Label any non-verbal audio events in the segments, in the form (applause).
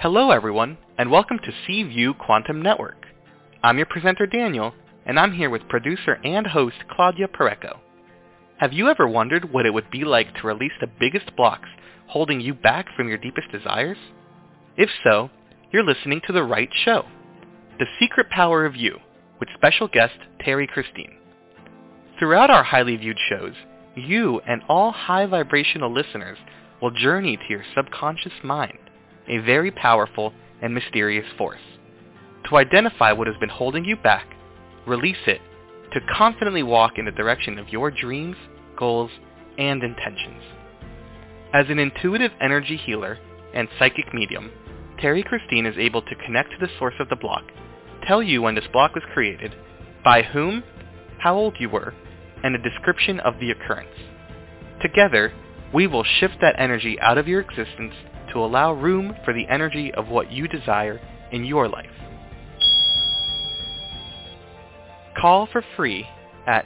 Hello everyone, and welcome to C View Quantum Network. I'm your presenter Daniel, and I'm here with producer and host Claudia Pureco. Have you ever wondered what it would be like to release the biggest blocks holding you back from your deepest desires? If so, you're listening to the right show. The Secret Power of You, with special guest Terrie Christine. Throughout our highly viewed shows, you and all high vibrational listeners will journey to your subconscious mind, a very powerful and mysterious force. To identify what has been holding you back, release it, to confidently walk in the direction of your dreams, goals, and intentions. As an intuitive energy healer and psychic medium, Terrie Christine is able to connect to the source of the block, tell you when this block was created, by whom, how old you were, and a description of the occurrence. Together, we will shift that energy out of your existence to allow room for the energy of what you desire in your life. Call for free at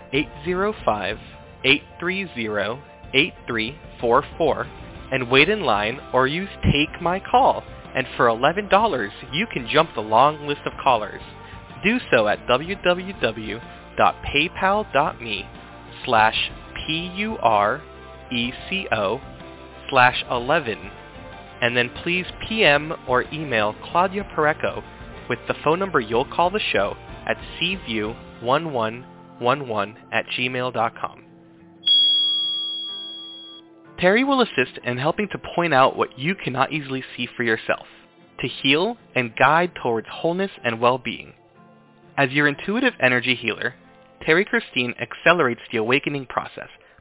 805-830-8344 and wait in line or use Take My Call. And for $11, you can jump the long list of callers. Do so at www.paypal.me slash P-U-R-E-C-O slash 11 and then please PM or email Claudia Pureco with the phone number you'll call the show at cview1111 at gmail.com. Terrie will assist in helping to point out what you cannot easily see for yourself, to heal and guide towards wholeness and well-being. As your intuitive energy healer, Terrie Christine accelerates the awakening process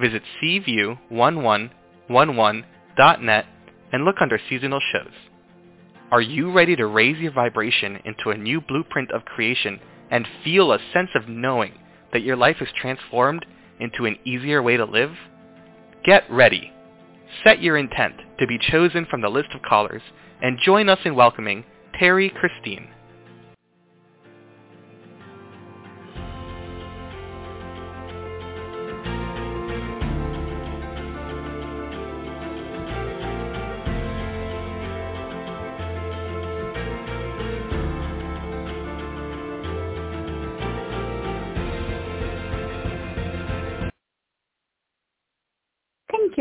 visit cview1111.net and look under seasonal shows. Are you ready to raise your vibration into a new blueprint of creation and feel a sense of knowing that your life is transformed into an easier way to live? Get ready. Set your intent to be chosen from the list of callers and join us in welcoming Terrie Christine.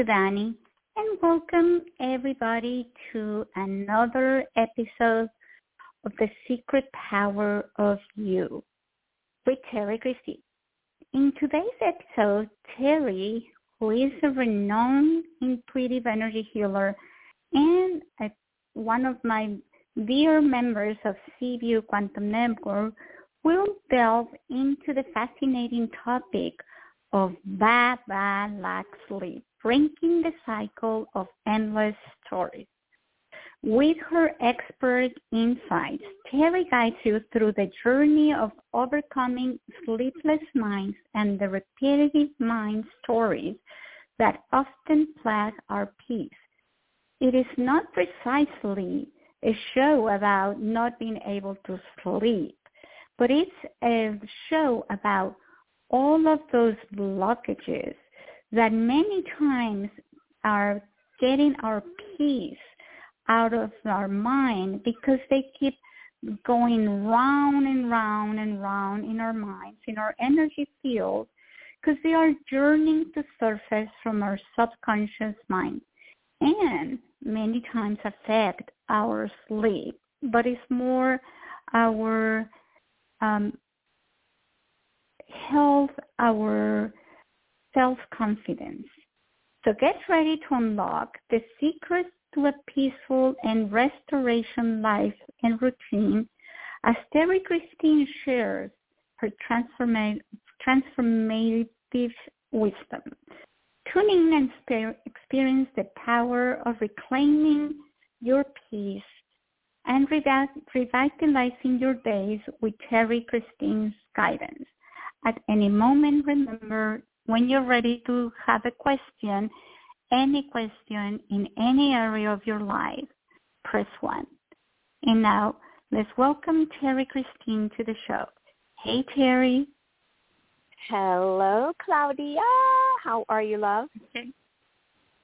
Danny, and welcome everybody to another episode of The Secret Power of You with Terrie Christine. In today's episode, Terrie, who is a renowned intuitive energy healer and a, one of my dear members of C View Quantum Network, will delve into the fascinating topic of baa, baa lack sleep breaking the cycle of endless stories. With her expert insights, Terrie guides you through the journey of overcoming sleepless nights and the repetitive mind stories that often plague our peace. It is not precisely a show about not being able to sleep, but it's a show about all of those blockages that many times are getting our peace out of our mind because they keep going round and round and round in our minds, in our energy field, because they are journeying to surface from our subconscious mind. And many times affect our sleep, but it's more our um, health, our self-confidence. So get ready to unlock the secrets to a peaceful and restoration life and routine as Terrie Christine shares her transformative wisdom. Tune in and experience the power of reclaiming your peace and revitalizing your days with Terrie Christine's guidance. At any moment, remember when you're ready to have a question, any question in any area of your life, press 1. And now, let's welcome Terrie Christine to the show. Hey, Terrie. Hello, Claudia. How are you, love?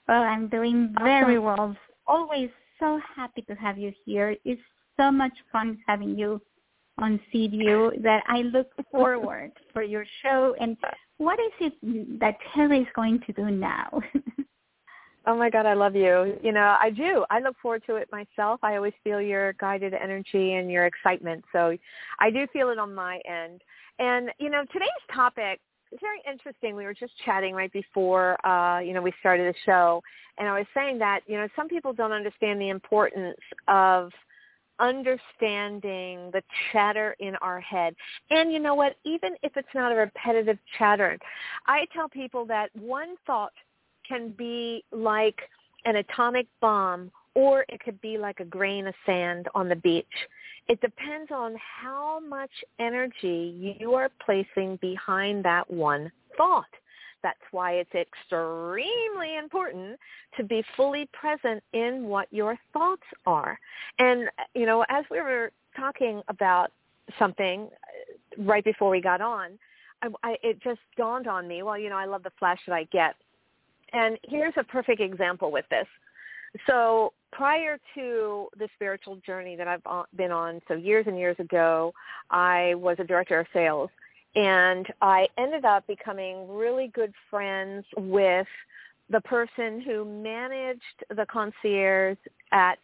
Well, I'm doing very well. Always so happy to have you here. It's so much fun having you on CView that I look forward for your show. And what is it that Terrie is going to do now? (laughs) oh my God, I love you. You know, I do. I look forward to it myself. I always feel your guided energy and your excitement. So I do feel it on my end. And, you know, today's topic is very interesting. We were just chatting right before, uh, you know, we started the show. And I was saying that, you know, some people don't understand the importance of – understanding the chatter in our head. And you know what? Even if it's not a repetitive chatter, I tell people that one thought can be like an atomic bomb or it could be like a grain of sand on the beach. It depends on how much energy you are placing behind that one thought. That's why it's extremely important to be fully present in what your thoughts are. And, you know, as we were talking about something uh, right before we got on, I, I, it just dawned on me, well, you know, I love the flash that I get. And here's a perfect example with this. So prior to the spiritual journey that I've been on, so years and years ago, I was a director of sales and I ended up becoming really good friends with the person who managed the concierge at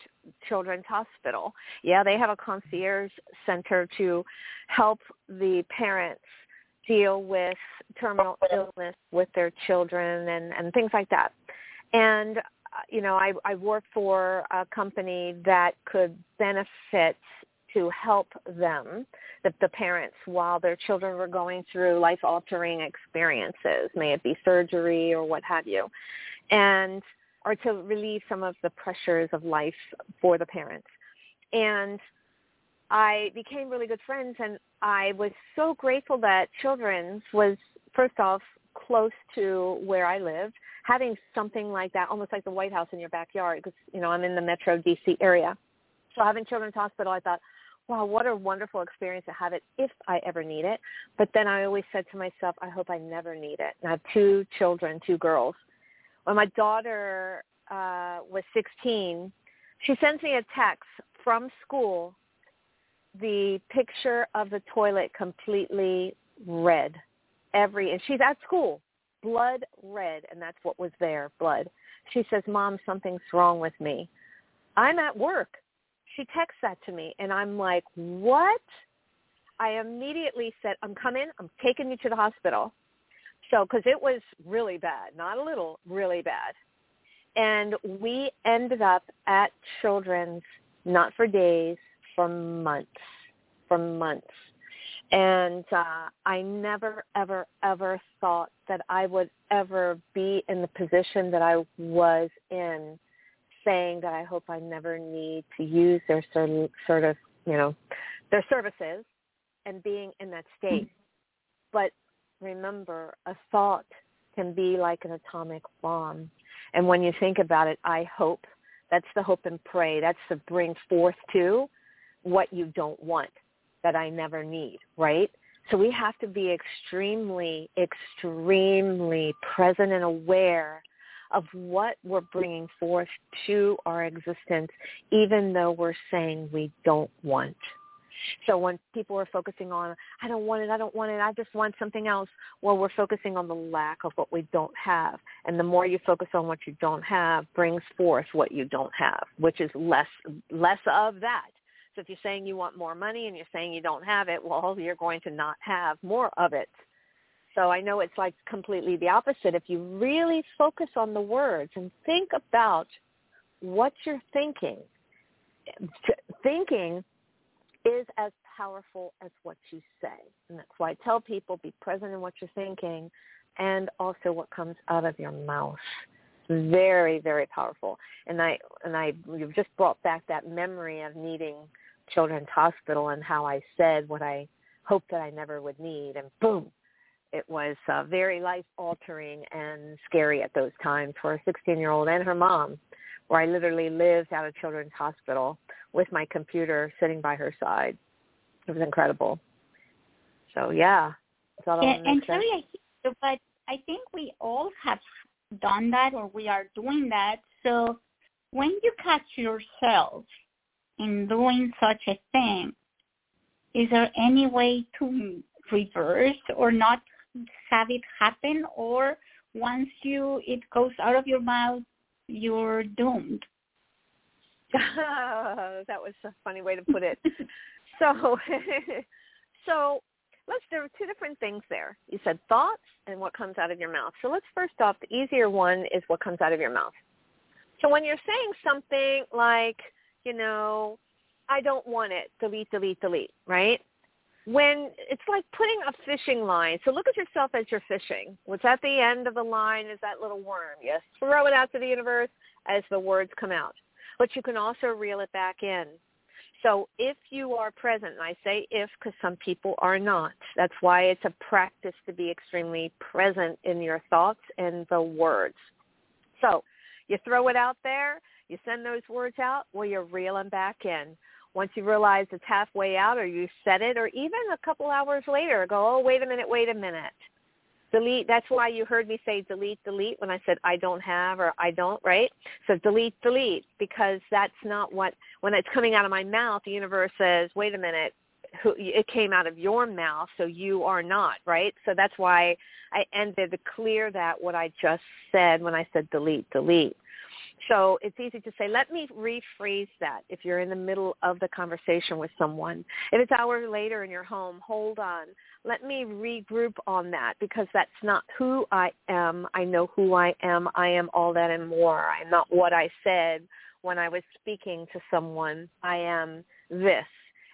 Children's Hospital. Yeah, they have a concierge center to help the parents deal with terminal illness with their children and, and things like that. And, uh, you know, I, I worked for a company that could benefit to help them, the, the parents, while their children were going through life-altering experiences, may it be surgery or what have you, and or to relieve some of the pressures of life for the parents. And I became really good friends, and I was so grateful that Children's was first off close to where I lived, having something like that, almost like the White House in your backyard, because you know I'm in the Metro DC area. So having Children's Hospital, I thought, wow, what a wonderful experience to have it if I ever need it. But then I always said to myself, I hope I never need it. And I have two children, two girls. When my daughter uh, was 16, she sends me a text from school, the picture of the toilet completely red. Every, and she's at school, blood red, and that's what was there, blood. She says, Mom, something's wrong with me. I'm at work she texts that to me and I'm like, what? I immediately said, I'm coming. I'm taking you to the hospital. So, because it was really bad, not a little, really bad. And we ended up at Children's, not for days, for months, for months. And uh, I never, ever, ever thought that I would ever be in the position that I was in saying that I hope I never need to use their sort sort of, you know, their services and being in that state. But remember, a thought can be like an atomic bomb. And when you think about it, I hope, that's the hope and pray. That's to bring forth to what you don't want, that I never need, right? So we have to be extremely, extremely present and aware of what we're bringing forth to our existence, even though we're saying we don't want. So when people are focusing on, I don't want it, I don't want it, I just want something else, well, we're focusing on the lack of what we don't have. And the more you focus on what you don't have brings forth what you don't have, which is less, less of that. So if you're saying you want more money and you're saying you don't have it, well, you're going to not have more of it. So I know it's like completely the opposite. If you really focus on the words and think about what you're thinking, thinking is as powerful as what you say. And that's why I tell people be present in what you're thinking and also what comes out of your mouth. very, very powerful. And I and I you've just brought back that memory of needing Children's Hospital and how I said what I hoped that I never would need, and boom, it was uh, very life altering and scary at those times for a 16 year old and her mom, where I literally lived out of Children's Hospital with my computer sitting by her side. It was incredible. So yeah, yeah and sorry, but I think we all have done that or we are doing that. So when you catch yourself in doing such a thing, is there any way to reverse or not have it happen or once you it goes out of your mouth you're doomed. (laughs) That was a funny way to put it. (laughs) So (laughs) so let's there are two different things there. You said thoughts and what comes out of your mouth. So let's first off the easier one is what comes out of your mouth. So when you're saying something like you know i don't want it delete delete delete right when it's like putting a fishing line. So look at yourself as you're fishing. What's at the end of the line is that little worm. Yes, throw it out to the universe as the words come out. But you can also reel it back in. So if you are present, and I say if because some people are not, that's why it's a practice to be extremely present in your thoughts and the words. So you throw it out there, you send those words out, well, you reel them back in once you realize it's halfway out or you set it or even a couple hours later go, oh, wait a minute, wait a minute. Delete, that's why you heard me say delete, delete when I said I don't have or I don't, right? So delete, delete because that's not what, when it's coming out of my mouth, the universe says, wait a minute, who, it came out of your mouth, so you are not, right? So that's why I ended to clear that what I just said when I said delete, delete. So it's easy to say, let me rephrase that if you're in the middle of the conversation with someone. If it's hours later in your home, hold on. Let me regroup on that because that's not who I am. I know who I am. I am all that and more. I'm not what I said when I was speaking to someone. I am this.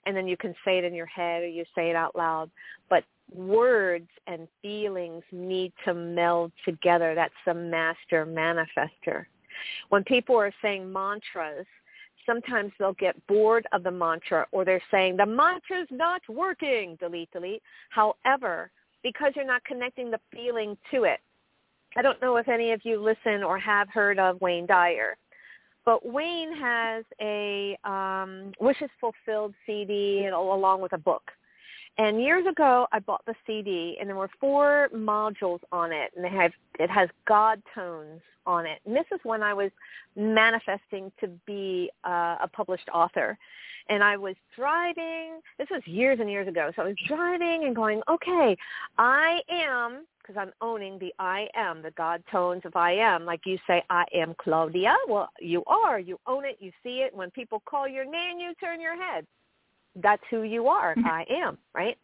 And then you can say it in your head or you say it out loud. But words and feelings need to meld together. That's the master manifester. When people are saying mantras, sometimes they'll get bored of the mantra or they're saying the mantra's not working, delete, delete. However, because you're not connecting the feeling to it, I don't know if any of you listen or have heard of Wayne Dyer, but Wayne has a um, Wishes Fulfilled CD and along with a book. And years ago, I bought the CD, and there were four modules on it, and they have it has God tones on it. And this is when I was manifesting to be uh, a published author, and I was driving. This was years and years ago, so I was driving and going, okay, I am because I'm owning the I am, the God tones of I am. Like you say, I am Claudia. Well, you are. You own it. You see it. When people call your name, you turn your head that's who you are. Mm-hmm. I am, right?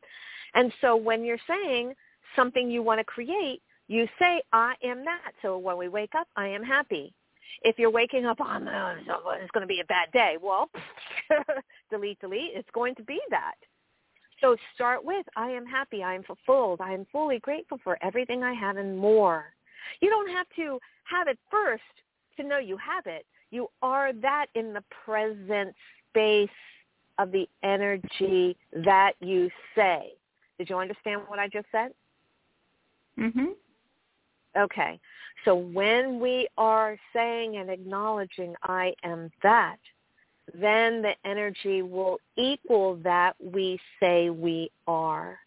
And so when you're saying something you want to create, you say, I am that. So when we wake up, I am happy. If you're waking up, oh, no, it's going to be a bad day. Well, (laughs) delete, delete. It's going to be that. So start with, I am happy. I am fulfilled. I am fully grateful for everything I have and more. You don't have to have it first to know you have it. You are that in the present space of the energy that you say. Did you understand what I just said? Mm-hmm. Okay. So when we are saying and acknowledging I am that, then the energy will equal that we say we are.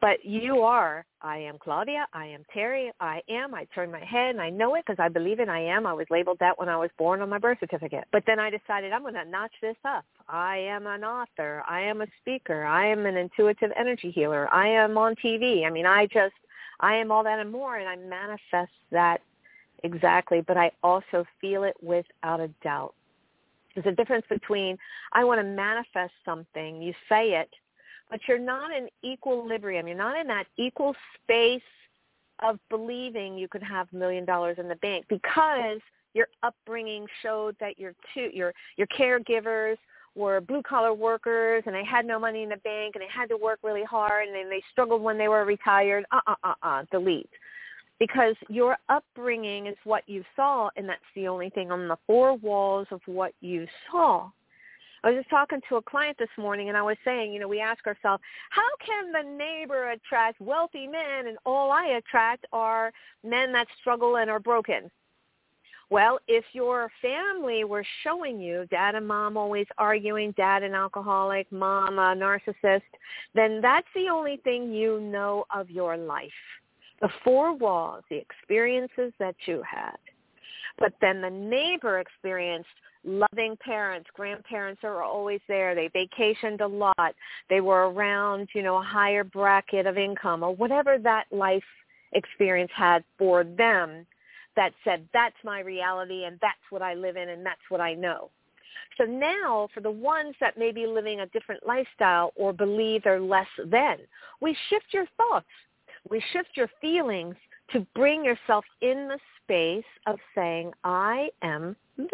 But you are, I am Claudia, I am Terrie, I am, I turn my head and I know it because I believe it, I am. I was labeled that when I was born on my birth certificate. But then I decided I'm going to notch this up. I am an author. I am a speaker. I am an intuitive energy healer. I am on TV. I mean, I just, I am all that and more and I manifest that exactly, but I also feel it without a doubt. There's a difference between I want to manifest something, you say it, but you're not in equilibrium. You're not in that equal space of believing you could have a million dollars in the bank because your upbringing showed that your two your your caregivers were blue collar workers and they had no money in the bank and they had to work really hard and then they struggled when they were retired. Uh uh uh uh delete. because your upbringing is what you saw and that's the only thing on the four walls of what you saw. I was just talking to a client this morning and I was saying, you know, we ask ourselves, how can the neighbor attract wealthy men and all I attract are men that struggle and are broken? Well, if your family were showing you dad and mom always arguing, dad an alcoholic, mom a narcissist, then that's the only thing you know of your life. The four walls, the experiences that you had. But then the neighbor experienced loving parents, grandparents are always there. They vacationed a lot. They were around, you know, a higher bracket of income or whatever that life experience had for them that said, that's my reality and that's what I live in and that's what I know. So now for the ones that may be living a different lifestyle or believe they're less than, we shift your thoughts. We shift your feelings to bring yourself in the space of saying, I am this.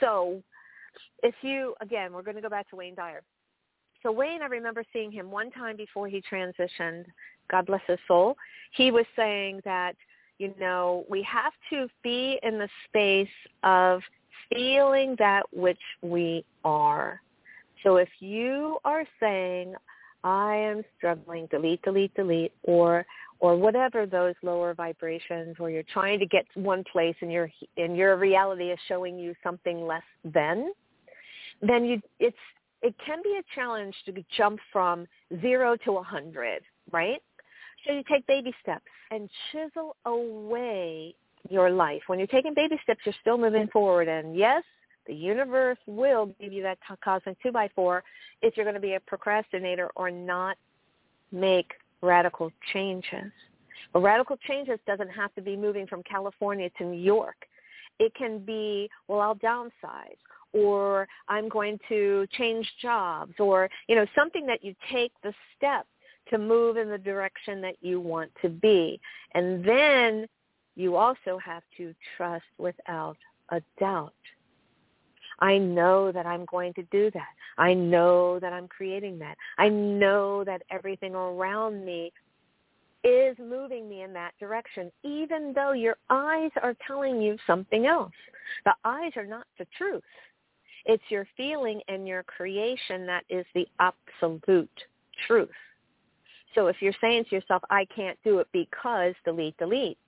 So if you, again, we're going to go back to Wayne Dyer. So Wayne, I remember seeing him one time before he transitioned. God bless his soul. He was saying that you know, we have to be in the space of feeling that which we are. So if you are saying, I am struggling, delete, delete, delete, or or whatever those lower vibrations, or you're trying to get to one place and your and your reality is showing you something less than, then you it's it can be a challenge to jump from zero to a hundred, right? So you take baby steps and chisel away your life. When you're taking baby steps, you're still moving forward. And yes, the universe will give you that cosmic two by four if you're going to be a procrastinator or not make radical changes. But radical changes doesn't have to be moving from California to New York. It can be, well, I'll downsize or I'm going to change jobs or, you know, something that you take the step to move in the direction that you want to be. And then you also have to trust without a doubt. I know that I'm going to do that. I know that I'm creating that. I know that everything around me is moving me in that direction, even though your eyes are telling you something else. The eyes are not the truth. It's your feeling and your creation that is the absolute truth. So if you're saying to yourself, I can't do it because delete, delete,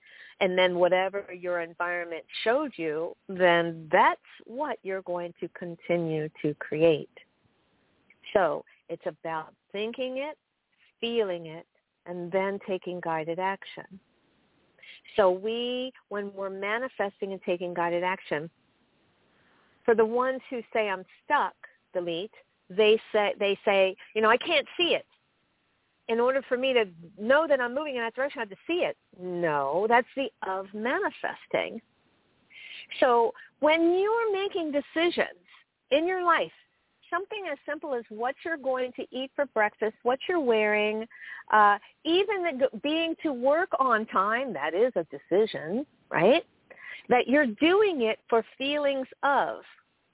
and then whatever your environment showed you, then that's what you're going to continue to create. So it's about thinking it, feeling it, and then taking guided action. So we, when we're manifesting and taking guided action, for the ones who say I'm stuck, delete, they say they say, you know, I can't see it in order for me to know that I'm moving in that direction, I have to see it. No, that's the of manifesting. So when you're making decisions in your life, something as simple as what you're going to eat for breakfast, what you're wearing, uh, even the, being to work on time, that is a decision, right? That you're doing it for feelings of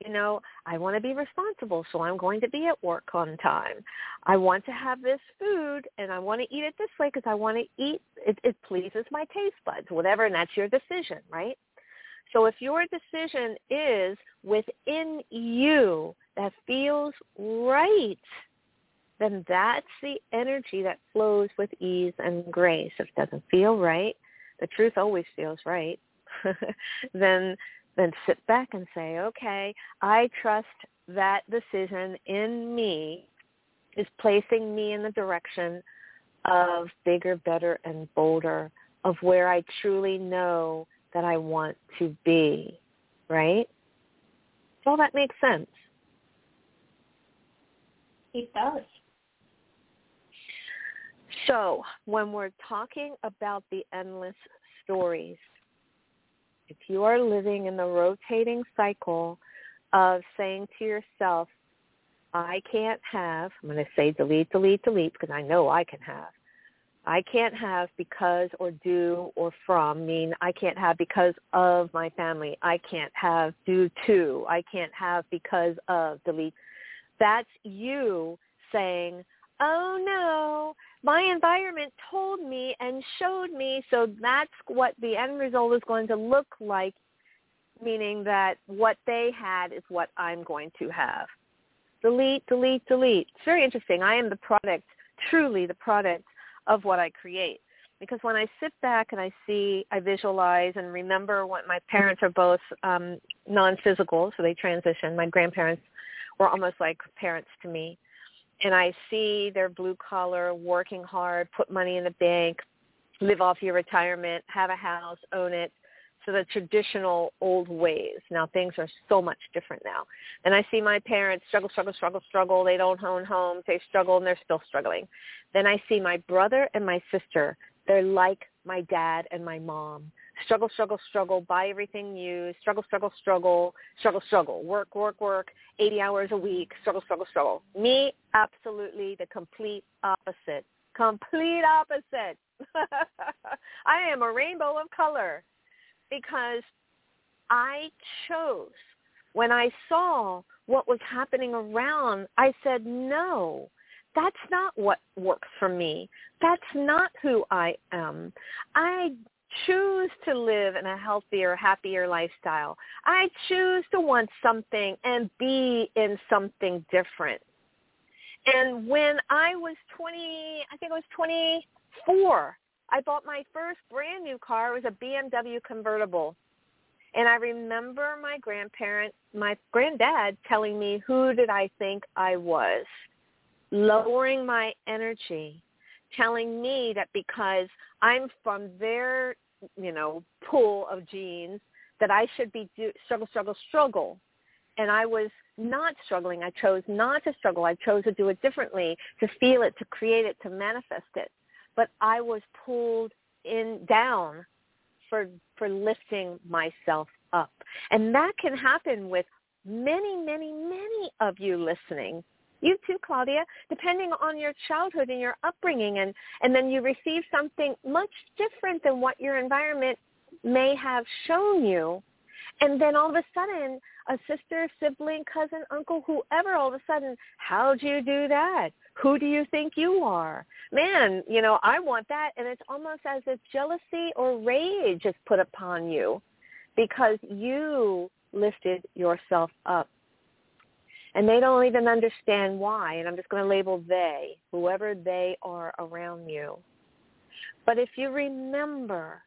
you know, I want to be responsible, so I'm going to be at work on time. I want to have this food, and I want to eat it this way because I want to eat. It, it pleases my taste buds, whatever, and that's your decision, right? So if your decision is within you that feels right, then that's the energy that flows with ease and grace. If it doesn't feel right, the truth always feels right. (laughs) then then sit back and say, okay, I trust that decision in me is placing me in the direction of bigger, better, and bolder, of where I truly know that I want to be, right? So all that makes sense. It does. So when we're talking about the endless stories, if you are living in the rotating cycle of saying to yourself, I can't have, I'm going to say delete, delete, delete because I know I can have. I can't have because or do or from mean I can't have because of my family. I can't have due to. I can't have because of delete. That's you saying, oh no, my environment told me and showed me so that's what the end result is going to look like meaning that what they had is what i'm going to have. Delete delete delete. It's very interesting. I am the product truly the product of what i create. Because when i sit back and i see i visualize and remember what my parents are both um non-physical so they transitioned. My grandparents were almost like parents to me and I see their blue collar, working hard, put money in the bank, live off your retirement, have a house, own it. So the traditional old ways. Now things are so much different now. And I see my parents struggle, struggle, struggle, struggle. They don't own homes. They struggle and they're still struggling. Then I see my brother and my sister. They're like my dad and my mom struggle, struggle, struggle, buy everything new, struggle, struggle, struggle, struggle, struggle, work, work, work, 80 hours a week, struggle, struggle, struggle. Me, absolutely the complete opposite. Complete opposite. (laughs) I am a rainbow of color because I chose when I saw what was happening around, I said, no, that's not what works for me. That's not who I am. I choose to live in a healthier, happier lifestyle. I choose to want something and be in something different. And when I was 20, I think I was 24, I bought my first brand new car. It was a BMW convertible. And I remember my grandparent, my granddad telling me who did I think I was, lowering my energy telling me that because I'm from their, you know, pool of genes, that I should be do, struggle, struggle, struggle. And I was not struggling. I chose not to struggle. I chose to do it differently, to feel it, to create it, to manifest it. But I was pulled in down for for lifting myself up. And that can happen with many, many, many of you listening you too, Claudia, depending on your childhood and your upbringing, and, and then you receive something much different than what your environment may have shown you. And then all of a sudden, a sister, sibling, cousin, uncle, whoever, all of a sudden, how'd you do that? Who do you think you are? Man, you know, I want that. And it's almost as if jealousy or rage is put upon you because you lifted yourself up and they don't even understand why. And I'm just going to label they, whoever they are around you. But if you remember,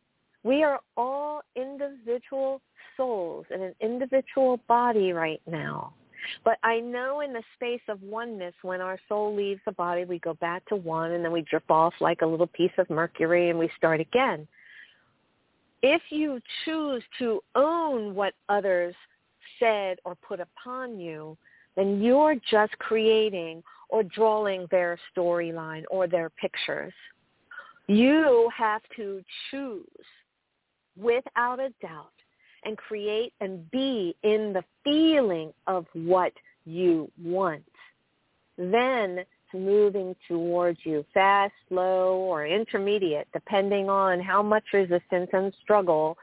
we are all individual souls in an individual body right now. But I know in the space of oneness, when our soul leaves the body, we go back to one and then we drip off like a little piece of mercury and we start again. If you choose to own what others said or put upon you, then you're just creating or drawing their storyline or their pictures. You have to choose without a doubt and create and be in the feeling of what you want. Then moving towards you, fast, slow, or intermediate, depending on how much resistance and struggle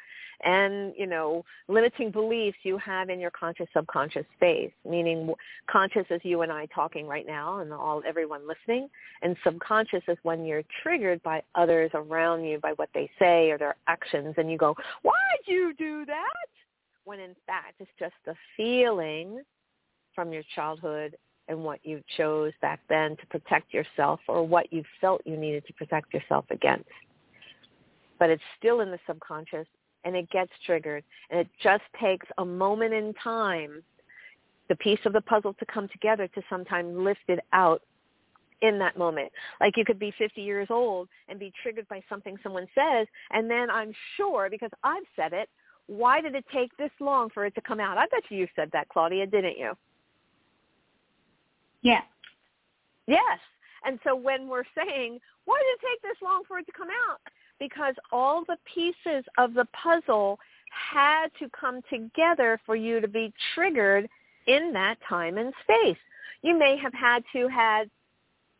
and you know limiting beliefs you have in your conscious subconscious space meaning conscious is you and i talking right now and all everyone listening and subconscious is when you're triggered by others around you by what they say or their actions and you go why'd you do that? When in fact it's just a feeling from your childhood and what you chose back then to protect yourself or what you felt you needed to protect yourself against. But it's still in the subconscious and it gets triggered. And it just takes a moment in time, the piece of the puzzle to come together to sometimes lift it out in that moment. Like you could be 50 years old and be triggered by something someone says, and then I'm sure, because I've said it, why did it take this long for it to come out? I bet you you said that, Claudia, didn't you? Yeah. Yes. And so when we're saying, why did it take this long for it to come out? Because all the pieces of the puzzle had to come together for you to be triggered in that time and space. You may have had to had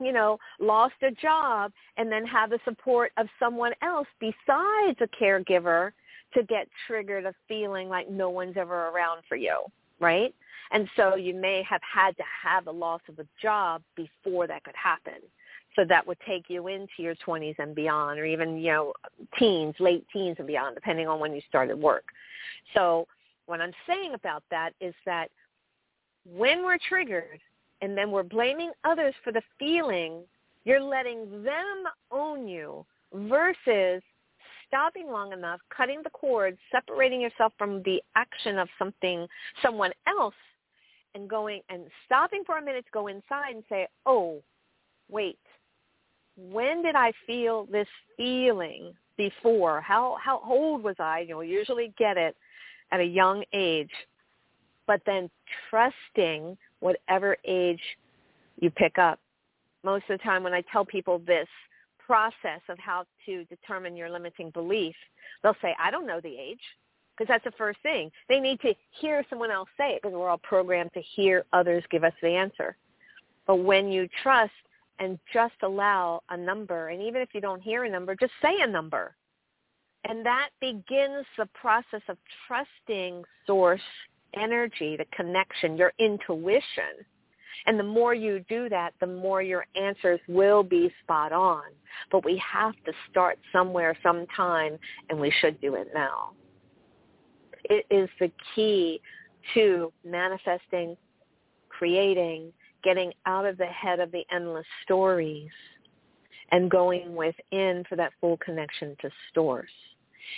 you know, lost a job and then have the support of someone else besides a caregiver to get triggered a feeling like no one's ever around for you. right? And so you may have had to have a loss of a job before that could happen. So that would take you into your 20s and beyond, or even, you know, teens, late teens and beyond, depending on when you started work. So what I'm saying about that is that when we're triggered and then we're blaming others for the feeling, you're letting them own you versus stopping long enough, cutting the cord, separating yourself from the action of something, someone else, and going and stopping for a minute to go inside and say, oh, wait, when did I feel this feeling before? How how old was I? You'll usually get it at a young age, but then trusting whatever age you pick up. Most of the time when I tell people this process of how to determine your limiting belief, they'll say, I don't know the age because that's the first thing. They need to hear someone else say it because we're all programmed to hear others give us the answer. But when you trust and just allow a number, and even if you don't hear a number, just say a number. And that begins the process of trusting source energy, the connection, your intuition. And the more you do that, the more your answers will be spot on. But we have to start somewhere, sometime, and we should do it now. It is the key to manifesting, creating, getting out of the head of the endless stories and going within for that full connection to source.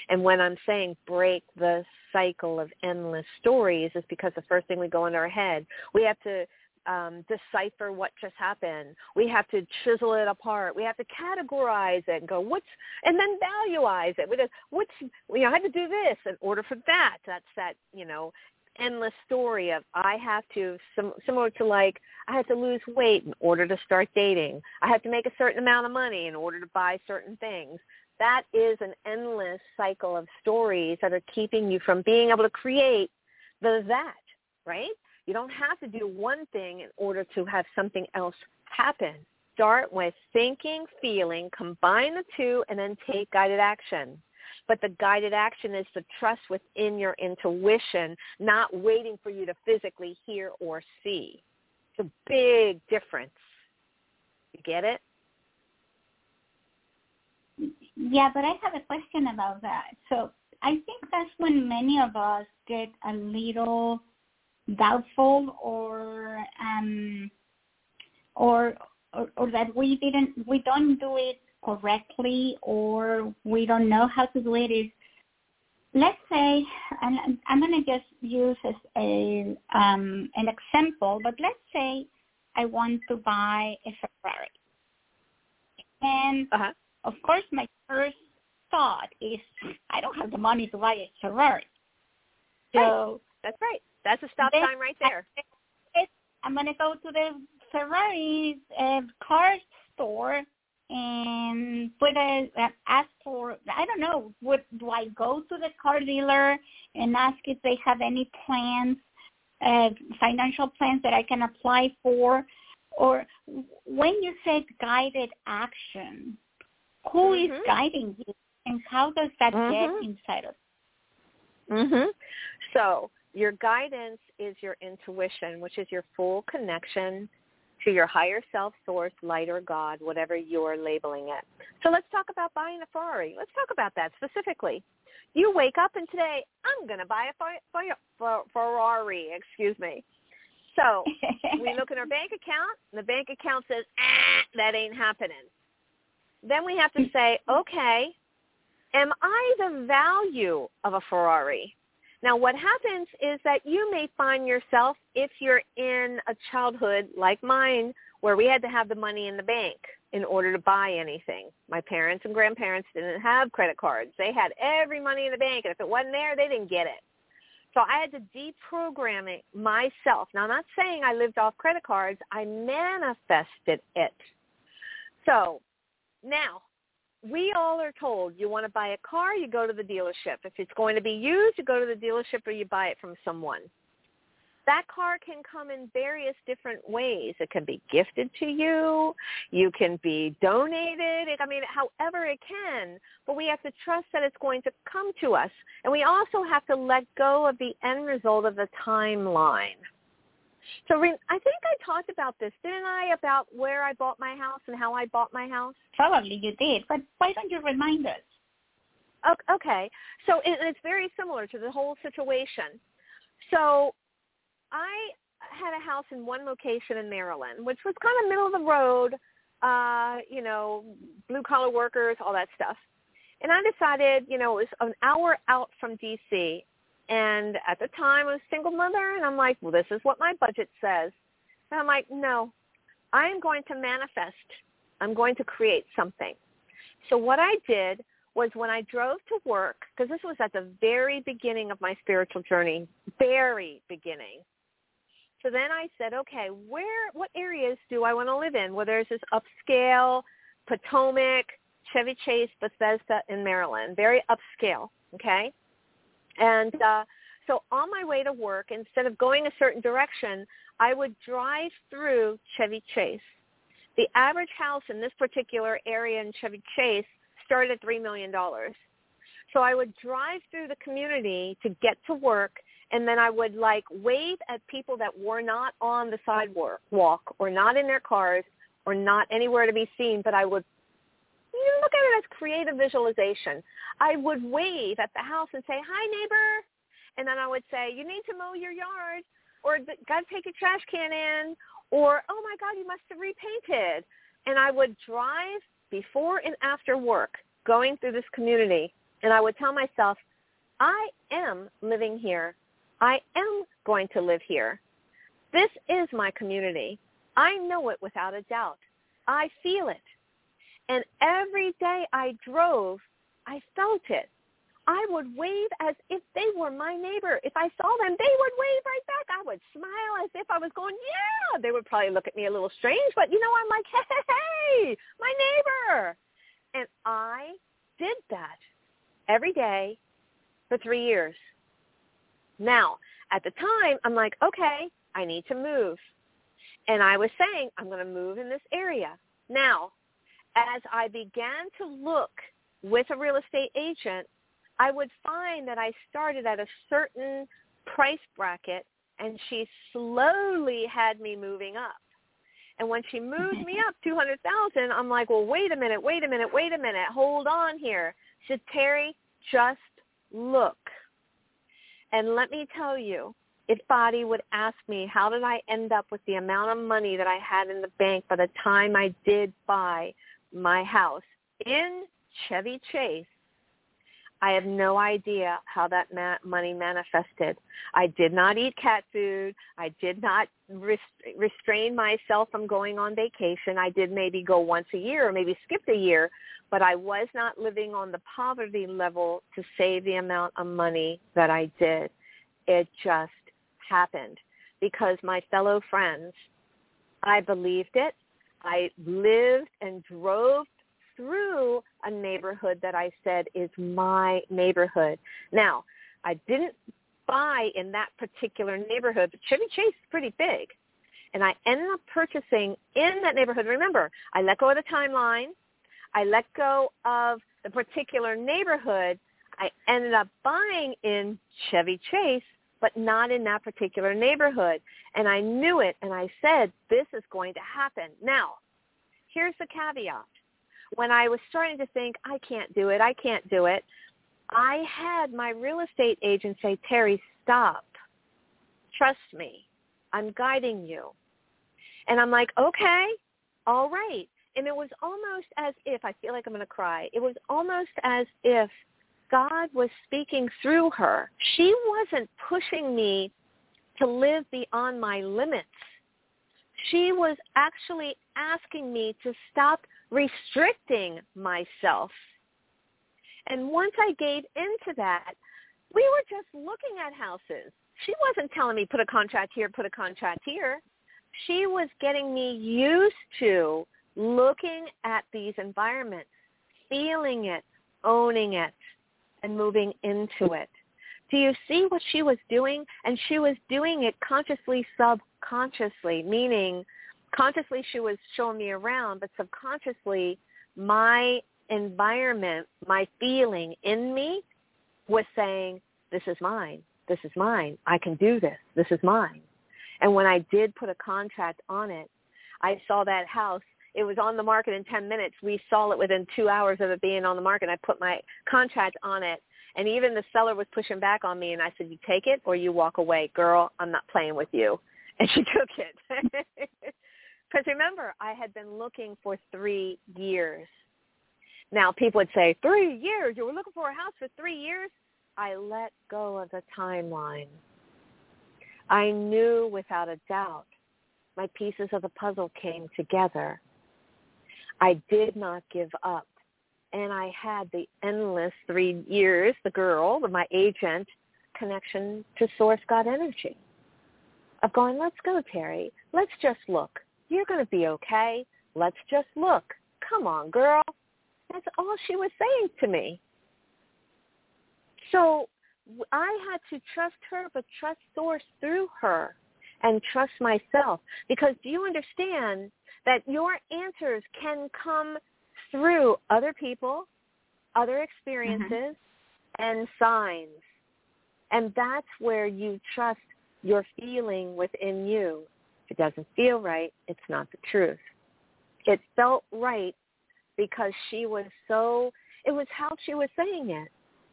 And when I'm saying break the cycle of endless stories is because the first thing we go into our head, we have to um, decipher what just happened. We have to chisel it apart. We have to categorize it and go, what's, and then valueize it. We just, what's, you know, I had to do this in order for that. That's that, you know, endless story of I have to, sim- similar to like, I have to lose weight in order to start dating. I have to make a certain amount of money in order to buy certain things. That is an endless cycle of stories that are keeping you from being able to create the that, right? You don't have to do one thing in order to have something else happen. Start with thinking, feeling, combine the two, and then take guided action. But the guided action is the trust within your intuition, not waiting for you to physically hear or see. It's a big difference. You get it? Yeah, but I have a question about that. So I think that's when many of us get a little doubtful or um or, or or that we didn't we don't do it correctly or we don't know how to do it is let's say and I'm going to just use as a um an example but let's say I want to buy a Ferrari and uh-huh. of course my first thought is I don't have the money to buy a Ferrari so right. that's right that's a stop sign right there. I'm going to go to the Ferrari uh, car store and put a ask for I don't know would do I go to the car dealer and ask if they have any plans uh, financial plans that I can apply for or when you say guided action who mm-hmm. is guiding you and how does that mm-hmm. get inside of mhm so your guidance is your intuition, which is your full connection to your higher self source, light or God, whatever you're labeling it. So let's talk about buying a Ferrari. Let's talk about that specifically. You wake up and today, I'm going to buy a Ferrari, excuse me. So we (laughs) look at our bank account, and the bank account says, ah, that ain't happening. Then we have to say, okay, am I the value of a Ferrari? Now, what happens is that you may find yourself, if you're in a childhood like mine, where we had to have the money in the bank in order to buy anything. My parents and grandparents didn't have credit cards. They had every money in the bank, and if it wasn't there, they didn't get it. So I had to deprogram it myself. Now, I'm not saying I lived off credit cards. I manifested it. So now, we all are told you want to buy a car, you go to the dealership. If it's going to be used, you go to the dealership or you buy it from someone. that car can come in various different ways. It can be gifted to you. You can be donated. I mean, however it can. But we have to trust that it's going to come to us. And we also have to let go of the end result of the timeline. So I think I talked about this, didn't I, about where I bought my house and how I bought my house? Probably you did, but why don't you remind us? Okay, so it's very similar to the whole situation. So I had a house in one location in Maryland, which was kind of middle of the road, uh, you know, blue collar workers, all that stuff. And I decided, you know, it was an hour out from DC. And at the time I was a single mother and I'm like, well, this is what my budget says. And I'm like, no, I'm going to manifest. I'm going to create something. So what I did was when I drove to work, because this was at the very beginning of my spiritual journey, very beginning. So then I said, okay, where, what areas do I want to live in? Well, there's this upscale, Potomac, Chevy Chase, Bethesda in Maryland, very upscale, okay? And uh, so on my way to work, instead of going a certain direction, I would drive through Chevy Chase. The average house in this particular area in Chevy Chase started at $3 million. So I would drive through the community to get to work and then I would like wave at people that were not on the sidewalk walk or not in their cars or not anywhere to be seen, but I would you look at it as creative visualization. I would wave at the house and say, "Hi, neighbor," and then I would say, "You need to mow your yard," or "Got to take your trash can in," or "Oh my God, you must have repainted." And I would drive before and after work, going through this community, and I would tell myself, "I am living here I am going to live here. This is my community. I know it without a doubt. I feel it. And every day I drove, I felt it. I would wave as if they were my neighbor. If I saw them, they would wave right back. I would smile as if I was going, yeah. They would probably look at me a little strange, but you know, I'm like, hey, hey, my neighbor. And I did that every day for three years. Now, at the time, I'm like, okay, I need to move. And I was saying, I'm going to move in this area. Now, as I began to look with a real estate agent, I would find that I started at a certain price bracket and she slowly had me moving up. And when she moved me (laughs) up 200,000, I'm like, well, wait a minute, wait a minute, wait a minute, hold on here. She said, Terrie, just look. And let me tell you, if Body would ask me, how did I end up with the amount of money that I had in the bank by the time I did buy my house in Chevy Chase, I have no idea how that ma- money manifested. I did not eat cat food. I did not rest- restrain myself from going on vacation. I did maybe go once a year or maybe skip a year, but I was not living on the poverty level to save the amount of money that I did. It just happened because my fellow friends, I believed it. I lived and drove through a neighborhood that I said is my neighborhood. Now, I didn't buy in that particular neighborhood, but Chevy Chase is pretty big. And I ended up purchasing in that neighborhood. Remember, I let go of the timeline. I let go of the particular neighborhood. I ended up buying in Chevy Chase, but not in that particular neighborhood. And I knew it, and I said, this is going to happen. Now, here's the caveat. When I was starting to think, I can't do it, I can't do it, I had my real estate agent say, Terrie, stop. Trust me. I'm guiding you. And I'm like, okay, all right. And it was almost as if, I feel like I'm going to cry, it was almost as if God was speaking through her. She wasn't pushing me to live beyond my limits. She was actually asking me to stop restricting myself. And once I gave into that, we were just looking at houses. She wasn't telling me put a contract here, put a contract here. She was getting me used to looking at these environments, feeling it, owning it, and moving into it. Do you see what she was doing? And she was doing it consciously, subconsciously, meaning consciously she was showing me around, but subconsciously my environment, my feeling in me was saying, this is mine. This is mine. I can do this. This is mine. And when I did put a contract on it, I saw that house. It was on the market in 10 minutes. We saw it within two hours of it being on the market. I put my contract on it. And even the seller was pushing back on me. And I said, you take it or you walk away. Girl, I'm not playing with you. (laughs) And she took it. (laughs) Because remember, I had been looking for three years. Now, people would say, three years? You were looking for a house for three years? I let go of the timeline. I knew without a doubt my pieces of the puzzle came together. I did not give up. And I had the endless three years, the girl, my agent, connection to source God energy. Of going, let's go, Terrie. Let's just look. You're going to be okay. Let's just look. Come on, girl. That's all she was saying to me. So I had to trust her, but trust source through her and trust myself. Because do you understand that your answers can come through other people, other experiences, mm-hmm. and signs. And that's where you trust your feeling within you. If it doesn't feel right, it's not the truth. It felt right because she was so, it was how she was saying it.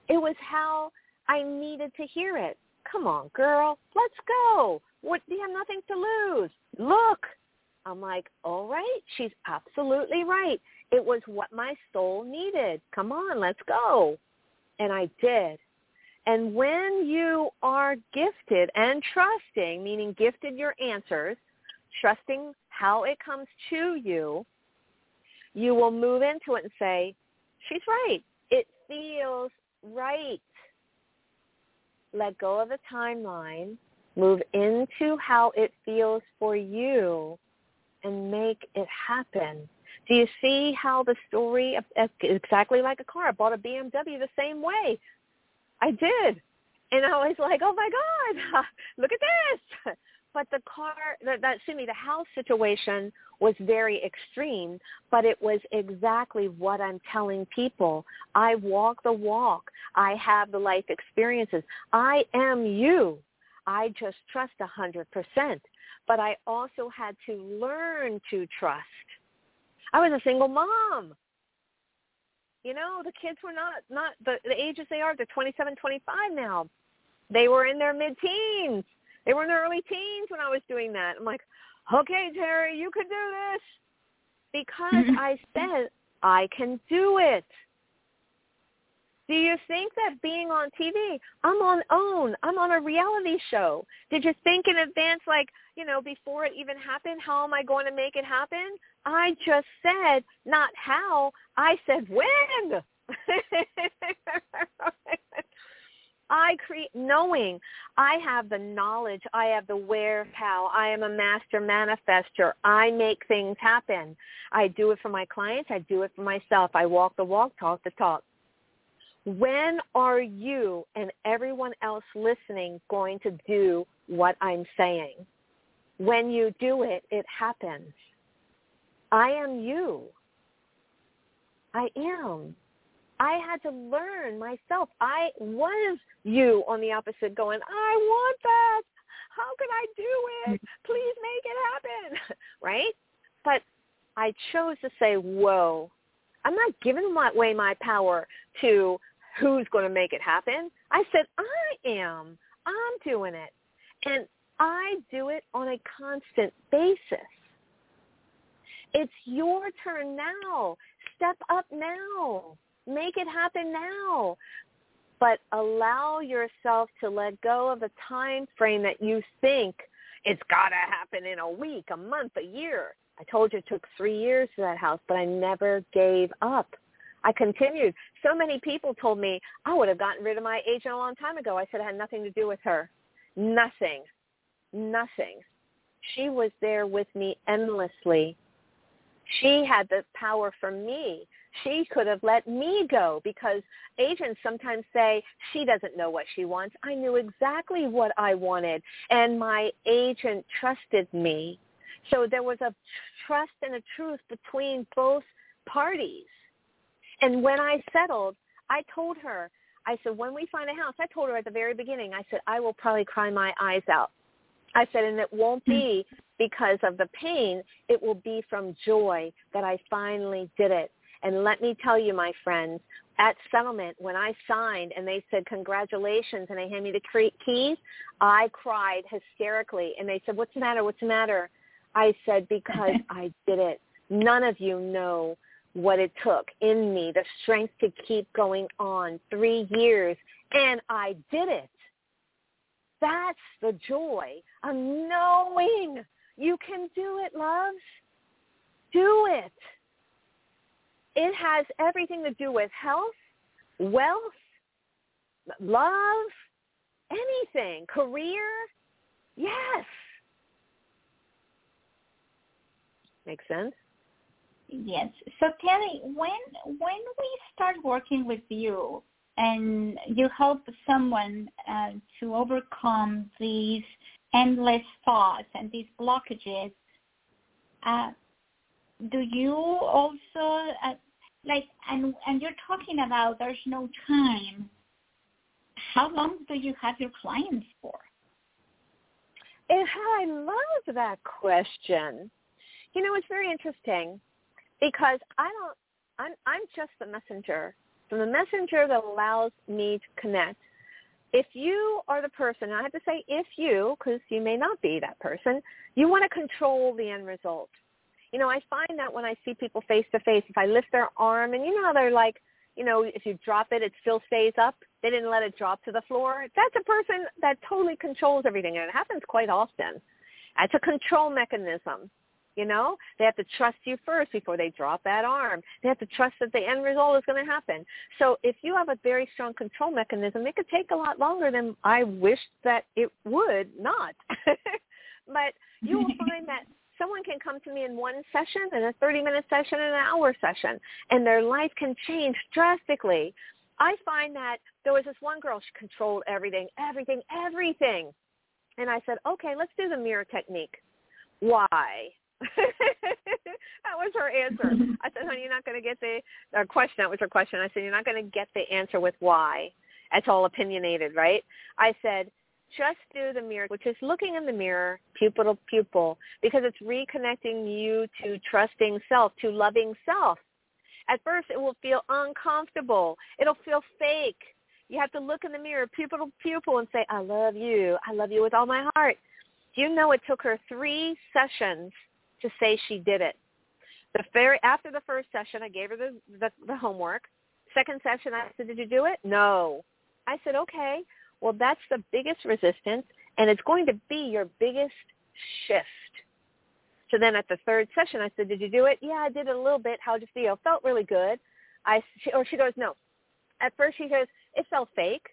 It was how I needed to hear it. Come on, girl, let's go. What, do you have nothing to lose. Look. I'm like, all right, she's absolutely right. It was what my soul needed. Come on, let's go. And I did. And when you are gifted and trusting, meaning gifted your answers, trusting how it comes to you, you will move into it and say, she's right. It feels right. Let go of the timeline. Move into how it feels for you and make it happen. Do you see how the story, exactly like a car, I bought a BMW the same way. I did. And I was like, oh my God, (laughs) look at this (laughs) but the car, that, that excuse me, the house situation was very extreme, but it was exactly what I'm telling people. I walk the walk. I have the life experiences. I am you. I just trust a hundred percent. But I also had to learn to trust. I was a single mom. You know, the kids were not not the, the ages they are. They're 27, 25 now. They were in their mid-teens they were in their early teens when I was doing that. I'm like, okay, Terrie, you can do this. Because mm-hmm. I said, I can do it. Do you think that being on TV, I'm on OWN, I'm on a reality show. Did you think in advance, like, you know, before it even happened, how am I going to make it happen? I just said, not how, I said when. (laughs) I create knowing I have the knowledge, I have the where how, I am a master manifester. I make things happen. I do it for my clients, I do it for myself. I walk the walk, talk the talk. When are you and everyone else listening going to do what I'm saying? When you do it, it happens. I am you. I am. I had to learn myself. I was you on the opposite going, I want that. How can I do it? Please make it happen. (laughs) right? But I chose to say, whoa, I'm not giving away my power to who's going to make it happen. I said, I am. I'm doing it. And I do it on a constant basis. It's your turn now. Step up now. Make it happen now. But allow yourself to let go of the time frame that you think it's got to happen in a week, a month, a year. I told you it took three years for that house, but I never gave up. I continued. So many people told me I would have gotten rid of my agent a long time ago. I said it had nothing to do with her. Nothing. Nothing. She was there with me endlessly She had the power for me. She could have let me go because agents sometimes say she doesn't know what she wants. I knew exactly what I wanted and my agent trusted me. So there was a trust and a truth between both parties. And when I settled, I told her, I said, when we find a house, I told her at the very beginning, I said, I will probably cry my eyes out. I said, and it won't hmm. be because of the pain. It will be from joy that I finally did it. And let me tell you, my friends, at settlement, when I signed and they said, congratulations, and they handed me the keys, I cried hysterically. And they said, what's the matter? What's the matter? I said, because (laughs) I did it. None of you know what it took in me, the strength to keep going on. Three years, and I did it. That's the joy of knowing you can do it, loves. Do it. It has everything to do with health, wealth, love, anything, career. Yes. Make sense? Yes. So Terrie, when when we start working with you and you help someone uh, to overcome these endless thoughts and these blockages, uh, do you also uh, like and and you're talking about there's no time? How long do you have your clients for? And I love that question. You know, it's very interesting because I don't. I'm I'm just the messenger. So the messenger that allows me to connect. If you are the person, I have to say if you, because you may not be that person, you want to control the end result. You know, I find that when I see people face to face, if I lift their arm, and you know how they're like, you know, if you drop it, it still stays up. They didn't let it drop to the floor. That's a person that totally controls everything, and it happens quite often. It's a control mechanism. You know, they have to trust you first before they drop that arm. They have to trust that the end result is going to happen. So if you have a very strong control mechanism, it could take a lot longer than I wish that it would not. (laughs) but you will (laughs) find that someone can come to me in one session, in a 30-minute session, and an hour session, and their life can change drastically. I find that there was this one girl, she controlled everything, everything, everything. And I said, okay, let's do the mirror technique. Why? (laughs) that was her answer. (laughs) I said, honey, you're not going to get the or question. That was her question. I said, you're not going to get the answer with why. That's all opinionated, right? I said, just do the mirror, which is looking in the mirror, pupil to pupil, because it's reconnecting you to trusting self, to loving self. At first, it will feel uncomfortable. It'll feel fake. You have to look in the mirror, pupil to pupil, and say, I love you. I love you with all my heart. Do you know it took her three sessions to say she did it. The very after the first session, I gave her the, the the homework. Second session, I said, "Did you do it?" No. I said, "Okay. Well, that's the biggest resistance, and it's going to be your biggest shift." So then at the third session, I said, "Did you do it?" "Yeah, I did it a little bit. How did you feel?" "Felt really good." I she, or she goes, "No." At first, she goes, "It felt fake."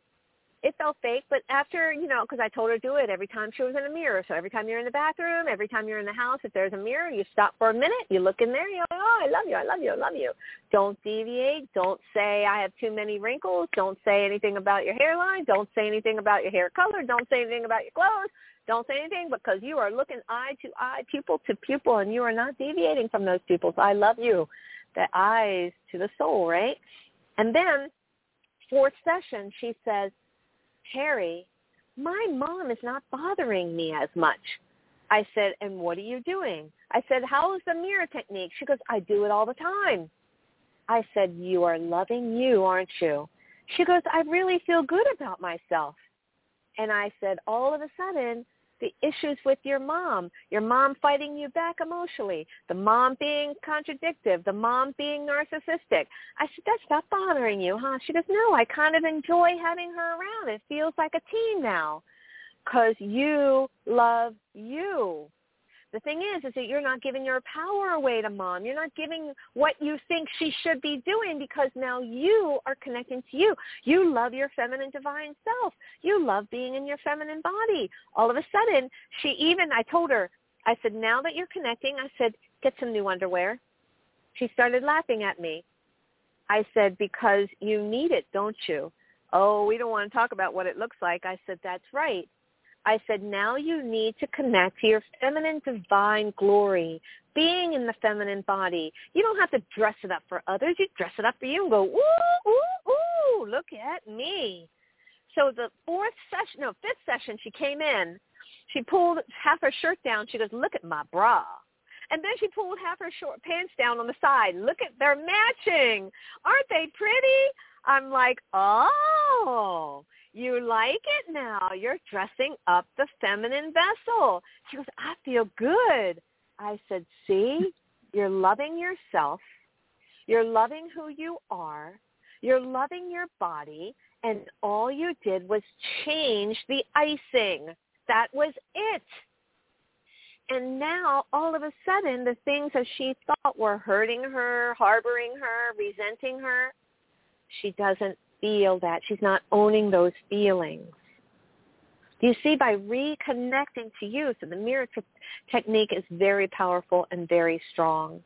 It felt fake, but after, you know, because I told her to do it every time she was in a mirror. So every time you're in the bathroom, every time you're in the house, if there's a mirror, you stop for a minute, you look in there, you're like, oh, I love you, I love you, I love you. Don't deviate. Don't say I have too many wrinkles. Don't say anything about your hairline. Don't say anything about your hair color. Don't say anything about your clothes. Don't say anything because you are looking eye to eye, pupil to pupil, and you are not deviating from those pupils. I love you. The eyes to the soul, right? And then fourth session, she says, Terrie, my mom is not bothering me as much. I said, and what are you doing? I said, how is the mirror technique? She goes, I do it all the time. I said, you are loving you, aren't you? She goes, I really feel good about myself. And I said, all of a sudden, the issues with your mom, your mom fighting you back emotionally, the mom being contradictive, the mom being narcissistic. I said, that's not bothering you, huh? She goes, no, I kind of enjoy having her around. It feels like a team now because you love you. The thing is, is that you're not giving your power away to mom. You're not giving what you think she should be doing because now you are connecting to you. You love your feminine divine self. You love being in your feminine body. All of a sudden, she even, I told her, I said, now that you're connecting, I said, get some new underwear. She started laughing at me. I said, because you need it, don't you? Oh, we don't want to talk about what it looks like. I said, that's right. I said, now you need to connect to your feminine divine glory, being in the feminine body. You don't have to dress it up for others. You dress it up for you and go, ooh, ooh, ooh, look at me. So the fourth session, no, fifth session, she came in. She pulled half her shirt down. She goes, look at my bra. And then she pulled half her short pants down on the side. Look at, they're matching. Aren't they pretty? I'm like, oh, you like it now. You're dressing up the feminine vessel. She goes, I feel good. I said, see, you're loving yourself. You're loving who you are. You're loving your body. And all you did was change the icing. That was it. And now, all of a sudden, the things that she thought were hurting her, harboring her, resenting her, she doesn't feel that. She's not owning those feelings. You see by reconnecting to you? So the mirror t- technique is very powerful and very strong.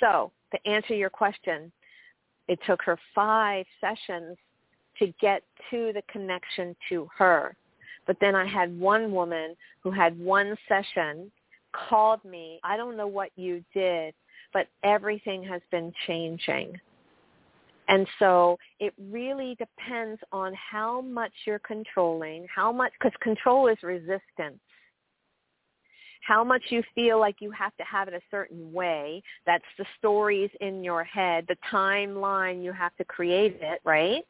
So to answer your question, it took her five sessions to get to the connection to her. But then I had one woman who had one session called me. I don't know what you did, but everything has been changing. And so it really depends on how much you're controlling, how much, because control is resistance. How much you feel like you have to have it a certain way. That's the stories in your head, the timeline you have to create it, right?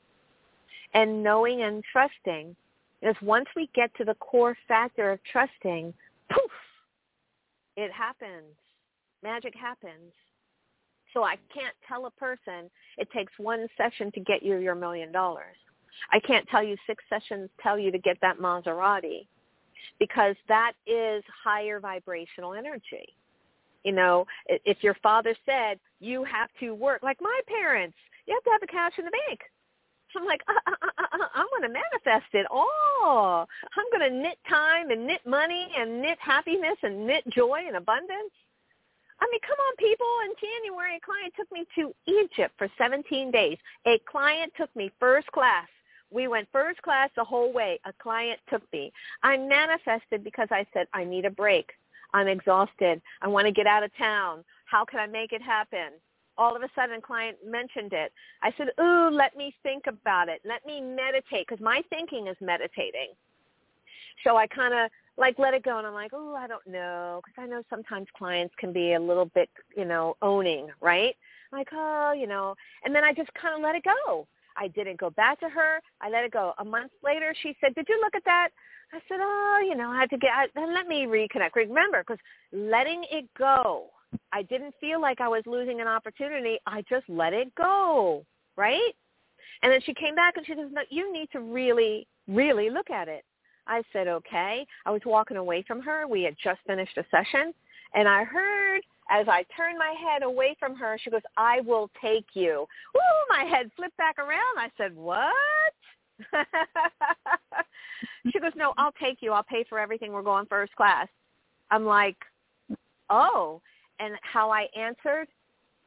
And knowing and trusting. Because once we get to the core factor of trusting, poof, it happens. Magic happens. So I can't tell a person it takes one session to get you your million dollars. I can't tell you six sessions tell you to get that Maserati because that is higher vibrational energy. You know, if your father said you have to work, like my parents, you have to have the cash in the bank. I'm like, uh, uh, uh, uh I'm going to manifest it all. I'm going to knit time and knit money and knit happiness and knit joy and abundance. I mean, come on, people. In January, a client took me to Egypt for 17 days. A client took me first class. We went first class the whole way. A client took me. I manifested because I said, I need a break. I'm exhausted. I want to get out of town. How can I make it happen? all of a sudden client mentioned it. I said, ooh, let me think about it. Let me meditate because my thinking is meditating. So I kind of like let it go and I'm like, oh, I don't know because I know sometimes clients can be a little bit, you know, owning, right? like, oh, you know, and then I just kind of let it go. I didn't go back to her. I let it go. A month later, she said, did you look at that? I said, oh, you know, I had to get, I, then let me reconnect. Remember, because letting it go I didn't feel like I was losing an opportunity. I just let it go, right? And then she came back and she says, no, you need to really, really look at it. I said, okay. I was walking away from her. We had just finished a session. And I heard as I turned my head away from her, she goes, I will take you. Ooh, my head flipped back around. I said, what? (laughs) she goes, no, I'll take you. I'll pay for everything. We're going first class. I'm like, oh and how I answered,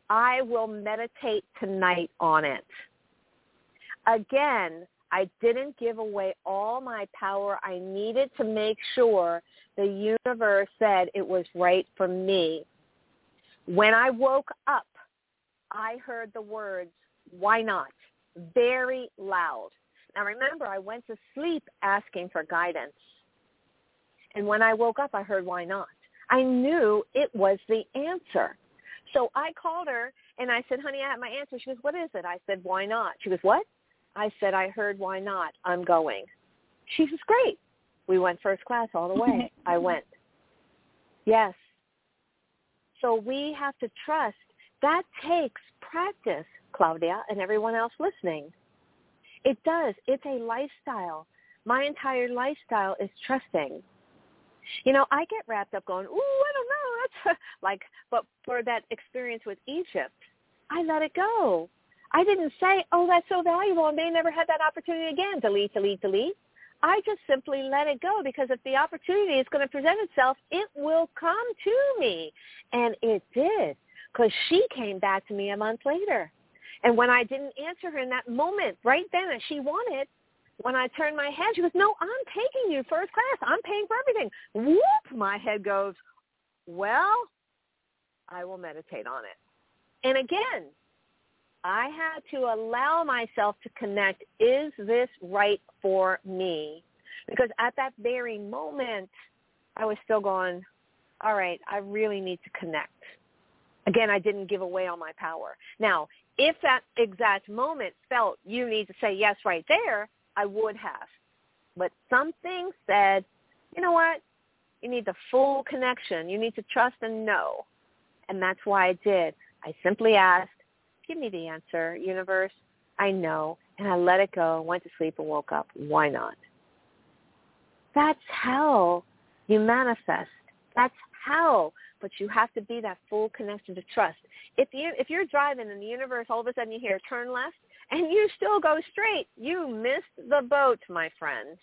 I will meditate tonight on it. Again, I didn't give away all my power. I needed to make sure the universe said it was right for me. When I woke up, I heard the words, why not? Very loud. Now remember, I went to sleep asking for guidance. And when I woke up, I heard, why not? I knew it was the answer. So I called her and I said, honey, I have my answer. She goes, what is it? I said, why not? She goes, what? I said, I heard why not. I'm going. She says, great. We went first class all the way. (laughs) I went. Yes. So we have to trust. That takes practice, Claudia, and everyone else listening. It does. It's a lifestyle. My entire lifestyle is trusting. You know, I get wrapped up going, ooh, I don't know. (laughs) That's like, but for that experience with Egypt, I let it go. I didn't say, oh, that's so valuable, and they never had that opportunity again. Delete, delete, delete. I just simply let it go because if the opportunity is going to present itself, it will come to me. And it did because she came back to me a month later. And when I didn't answer her in that moment, right then as she wanted, when I turned my head, she goes, no, I'm taking you first class. I'm paying for everything. Whoop, my head goes, well, I will meditate on it. And again, I had to allow myself to connect, is this right for me? Because at that very moment, I was still going, all right, I really need to connect. Again, I didn't give away all my power. Now, if that exact moment felt you need to say yes right there, I would have. But something said, you know what? You need the full connection. You need to trust and know. And that's why I did. I simply asked, give me the answer, universe. I know. And I let it go, went to sleep and woke up. Why not? That's how you manifest. That's how. But you have to be that full connection to trust. If you if you're driving and the universe all of a sudden you hear turn left and you still go straight, you missed the boat, my friends.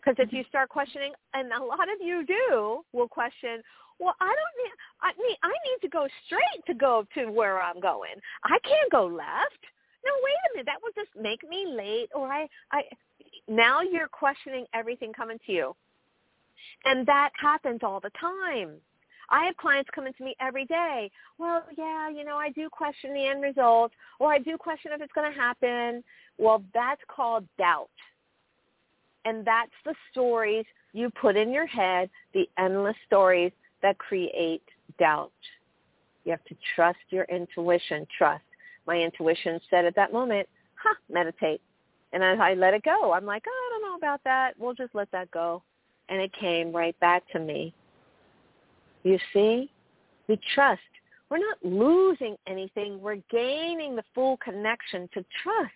Because if mm-hmm. you start questioning, and a lot of you do, will question, well, I don't need, I mean, I need to go straight to go to where I'm going. I can't go left. No, wait a minute. That will just make me late. Or I, I, now you're questioning everything coming to you. And that happens all the time. I have clients coming to me every day. Well, yeah, you know, I do question the end result, or I do question if it's going to happen. Well, that's called doubt. And that's the stories you put in your head, the endless stories that create doubt. You have to trust your intuition. Trust. My intuition said at that moment, huh, meditate. And I let it go, I'm like, oh, I don't know about that. We'll just let that go. And it came right back to me. You see? We trust. We're not losing anything. We're gaining the full connection to trust.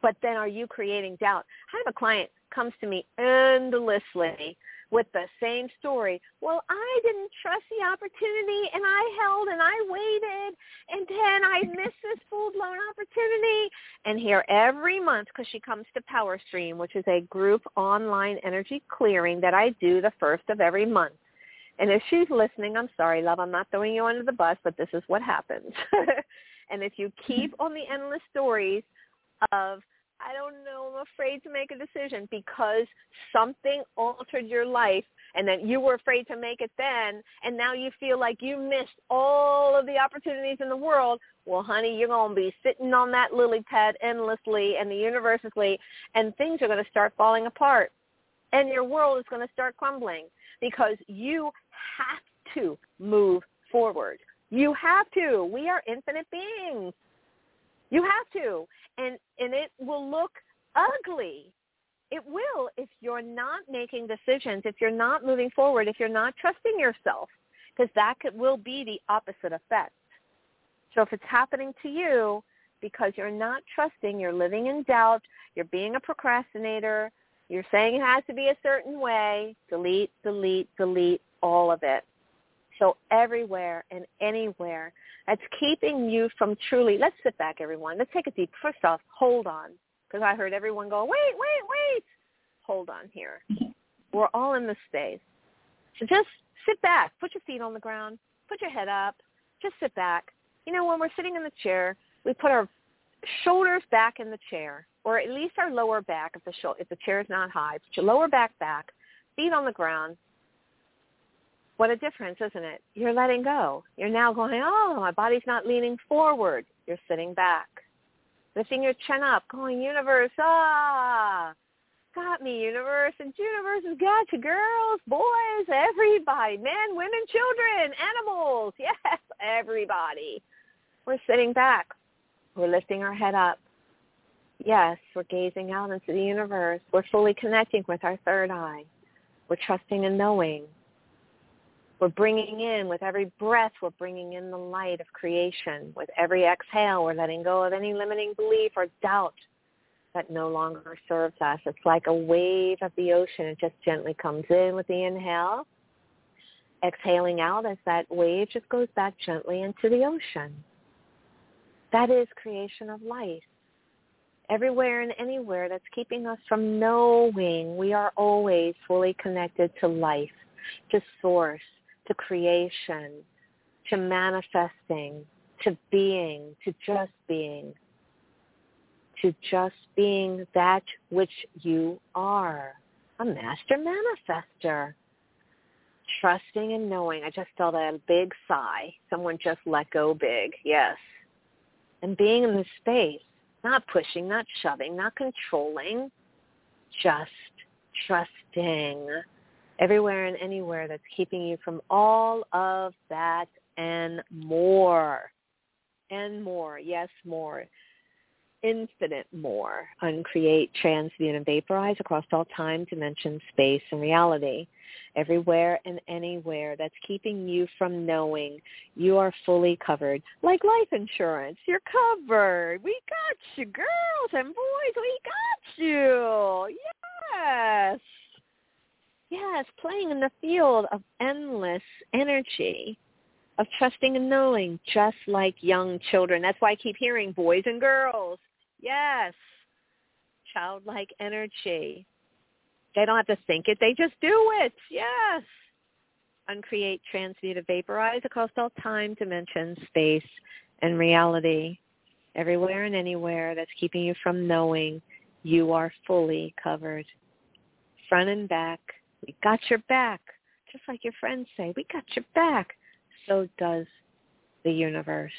But then are you creating doubt? I have a client comes to me endlessly with the same story. Well, I didn't trust the opportunity and I held and I waited and then I missed this full-blown opportunity. And here every month, because she comes to Power Stream, which is a group online energy clearing that I do the first of every month. And if she's listening, I'm sorry, love, I'm not throwing you under the bus, but this is what happens. (laughs) and if you keep mm-hmm. on the endless stories of I don't know, I'm afraid to make a decision because something altered your life and then you were afraid to make it then and now you feel like you missed all of the opportunities in the world, well, honey, you're going to be sitting on that lily pad endlessly and the universe universally and things are going to start falling apart and your world is going to start crumbling because you have to move forward. You have to. We are infinite beings. You have to. And and it will look ugly. It will if you're not making decisions, if you're not moving forward, if you're not trusting yourself, because that could, will be the opposite effect. So if it's happening to you because you're not trusting, you're living in doubt, you're being a procrastinator, you're saying it has to be a certain way, delete, delete, delete all of it. So everywhere and anywhere that's keeping you from truly, let's sit back everyone. Let's take a deep, first off, hold on. Because I heard everyone go, wait, wait, wait. Hold on here. We're all in this space. So just sit back. Put your feet on the ground. Put your head up. Just sit back. You know, when we're sitting in the chair, we put our shoulders back in the chair, or at least our lower back if the, sh- if the chair is not high. Put your lower back back, feet on the ground, what a difference, isn't it? You're letting go. You're now going, oh, my body's not leaning forward. You're sitting back. Lifting your chin up, going, universe, ah, got me, universe. And universe has got you, girls, boys, everybody, men, women, children, animals. (laughs) Yes, everybody. We're sitting back. We're lifting our head up. Yes, we're gazing out into the universe. We're fully connecting with our third eye. We're trusting and knowing. We're bringing in, with every breath, we're bringing in the light of creation. With every exhale, we're letting go of any limiting belief or doubt that no longer serves us. It's like a wave of the ocean. It just gently comes in with the inhale. Exhaling out as that wave just goes back gently into the ocean. That is creation of life. everywhere and anywhere that's keeping us from knowing we are always fully connected to life, to source, to creation, to manifesting, to being, to just being, to just being that which you are, a master manifester. Trusting and knowing. I just felt a big sigh. Someone just let go big. Yes. And being in the space, not pushing, not shoving, not controlling, just trusting everywhere and anywhere that's keeping you from all of that and more. And more. Yes, more infinite more, uncreate, transmute, and vaporize across all time, dimension, space, and reality. Everywhere and anywhere that's keeping you from knowing you are fully covered. Like life insurance, you're covered. We got you, girls and boys. We got you. Yes. Yes, playing in the field of endless energy of trusting and knowing, just like young children. That's why I keep hearing boys and girls. Yes. Childlike energy. They don't have to think it. They just do it. Yes. Uncreate, transmute, vaporize across all time, dimension, space, and reality. Everywhere and anywhere that's keeping you from knowing you are fully covered. Front and back. We got your back. Just like your friends say, we got your back. So does the universe.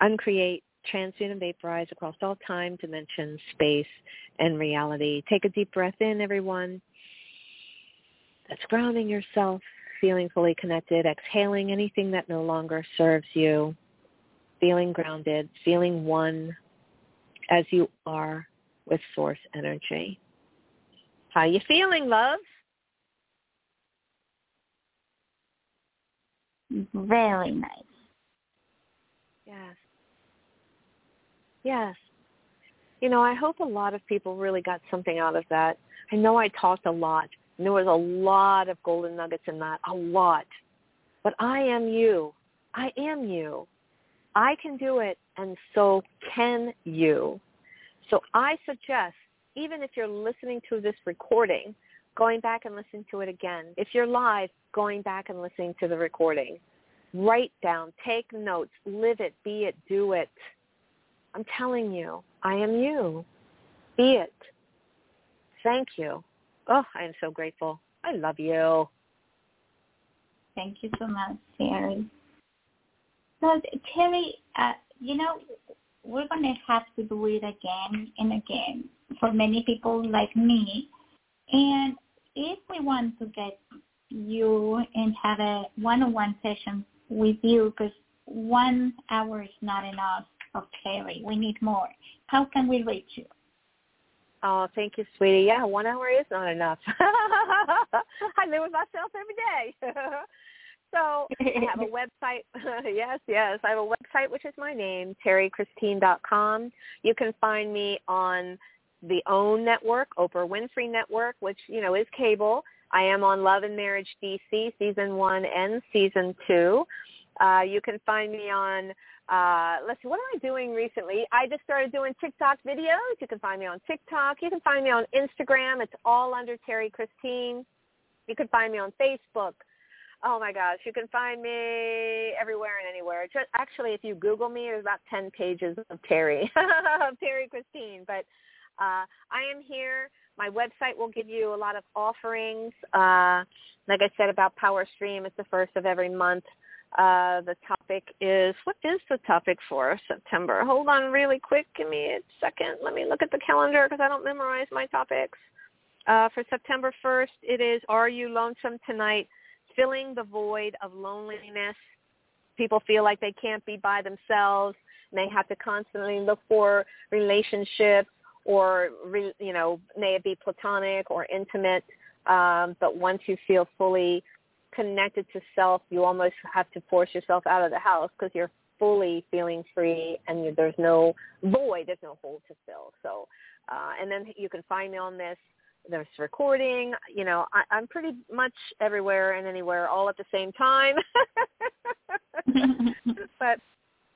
Uncreate, transmute and vaporize across all time, dimensions, space, and reality. Take a deep breath in, everyone. That's grounding yourself, feeling fully connected, exhaling anything that no longer serves you, feeling grounded, feeling one as you are with source energy. How you feeling, love? Very nice. Yes. Yes. You know, I hope a lot of people really got something out of that. I know I talked a lot. And there was a lot of golden nuggets in that, a lot. But I am you. I am you. I can do it, and so can you. So I suggest, even if you're listening to this recording, going back and listening to it again. If you're live, going back and listening to the recording. Write down, take notes, live it, be it, do it. I'm telling you, I am you. Be it. Thank you. Oh, I am so grateful. I love you. Thank you so much, Terrie. So, Terrie, uh, you know, we're going to have to do it again and again for many people like me. And if we want to get you and have a one-on-one session with you, because one hour is not enough, of Terrie. We need more. How can we reach you? Oh, thank you, sweetie. Yeah, one hour is not enough. (laughs) I live with myself every day. (laughs) so I have a (laughs) website. yes, yes. I have a website, which is my name, terriechristine.com. You can find me on the OWN network, Oprah Winfrey Network, which, you know, is cable. I am on Love and Marriage DC, season one and season two. Uh, you can find me on uh, let's see, what am I doing recently? I just started doing TikTok videos. You can find me on TikTok. You can find me on Instagram. It's all under Terrie Christine. You can find me on Facebook. Oh my gosh, you can find me everywhere and anywhere. Actually, if you Google me, there's about 10 pages of Terrie, (laughs) of Terrie Christine. But uh, I am here. My website will give you a lot of offerings. Uh, like I said about Power Stream, it's the first of every month. Uh, the topic is, what is the topic for September? Hold on really quick. Give me a second. Let me look at the calendar because I don't memorize my topics. Uh, for September 1st, it is Are You Lonesome Tonight? Filling the Void of Loneliness. People feel like they can't be by themselves. And they have to constantly look for relationships or, re, you know, may it be platonic or intimate. Um, but once you feel fully connected to self, you almost have to force yourself out of the house because you're fully feeling free and you, there's no void, there's no hole to fill. So, uh, and then you can find me on this. There's recording. You know, I, I'm pretty much everywhere and anywhere all at the same time. (laughs) (laughs) but,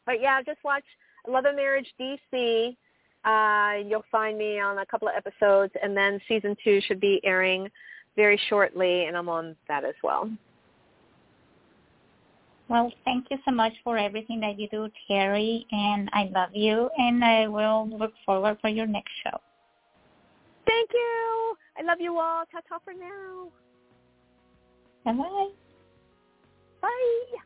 but yeah, just watch Love and Marriage DC Uh, you'll find me on a couple of episodes, and then season two should be airing very shortly, and I'm on that as well. Well, thank you so much for everything that you do, Terrie, and I love you, and I will look forward for your next show. Thank you. I love you all. Ta-ta for now. Bye-bye. Bye.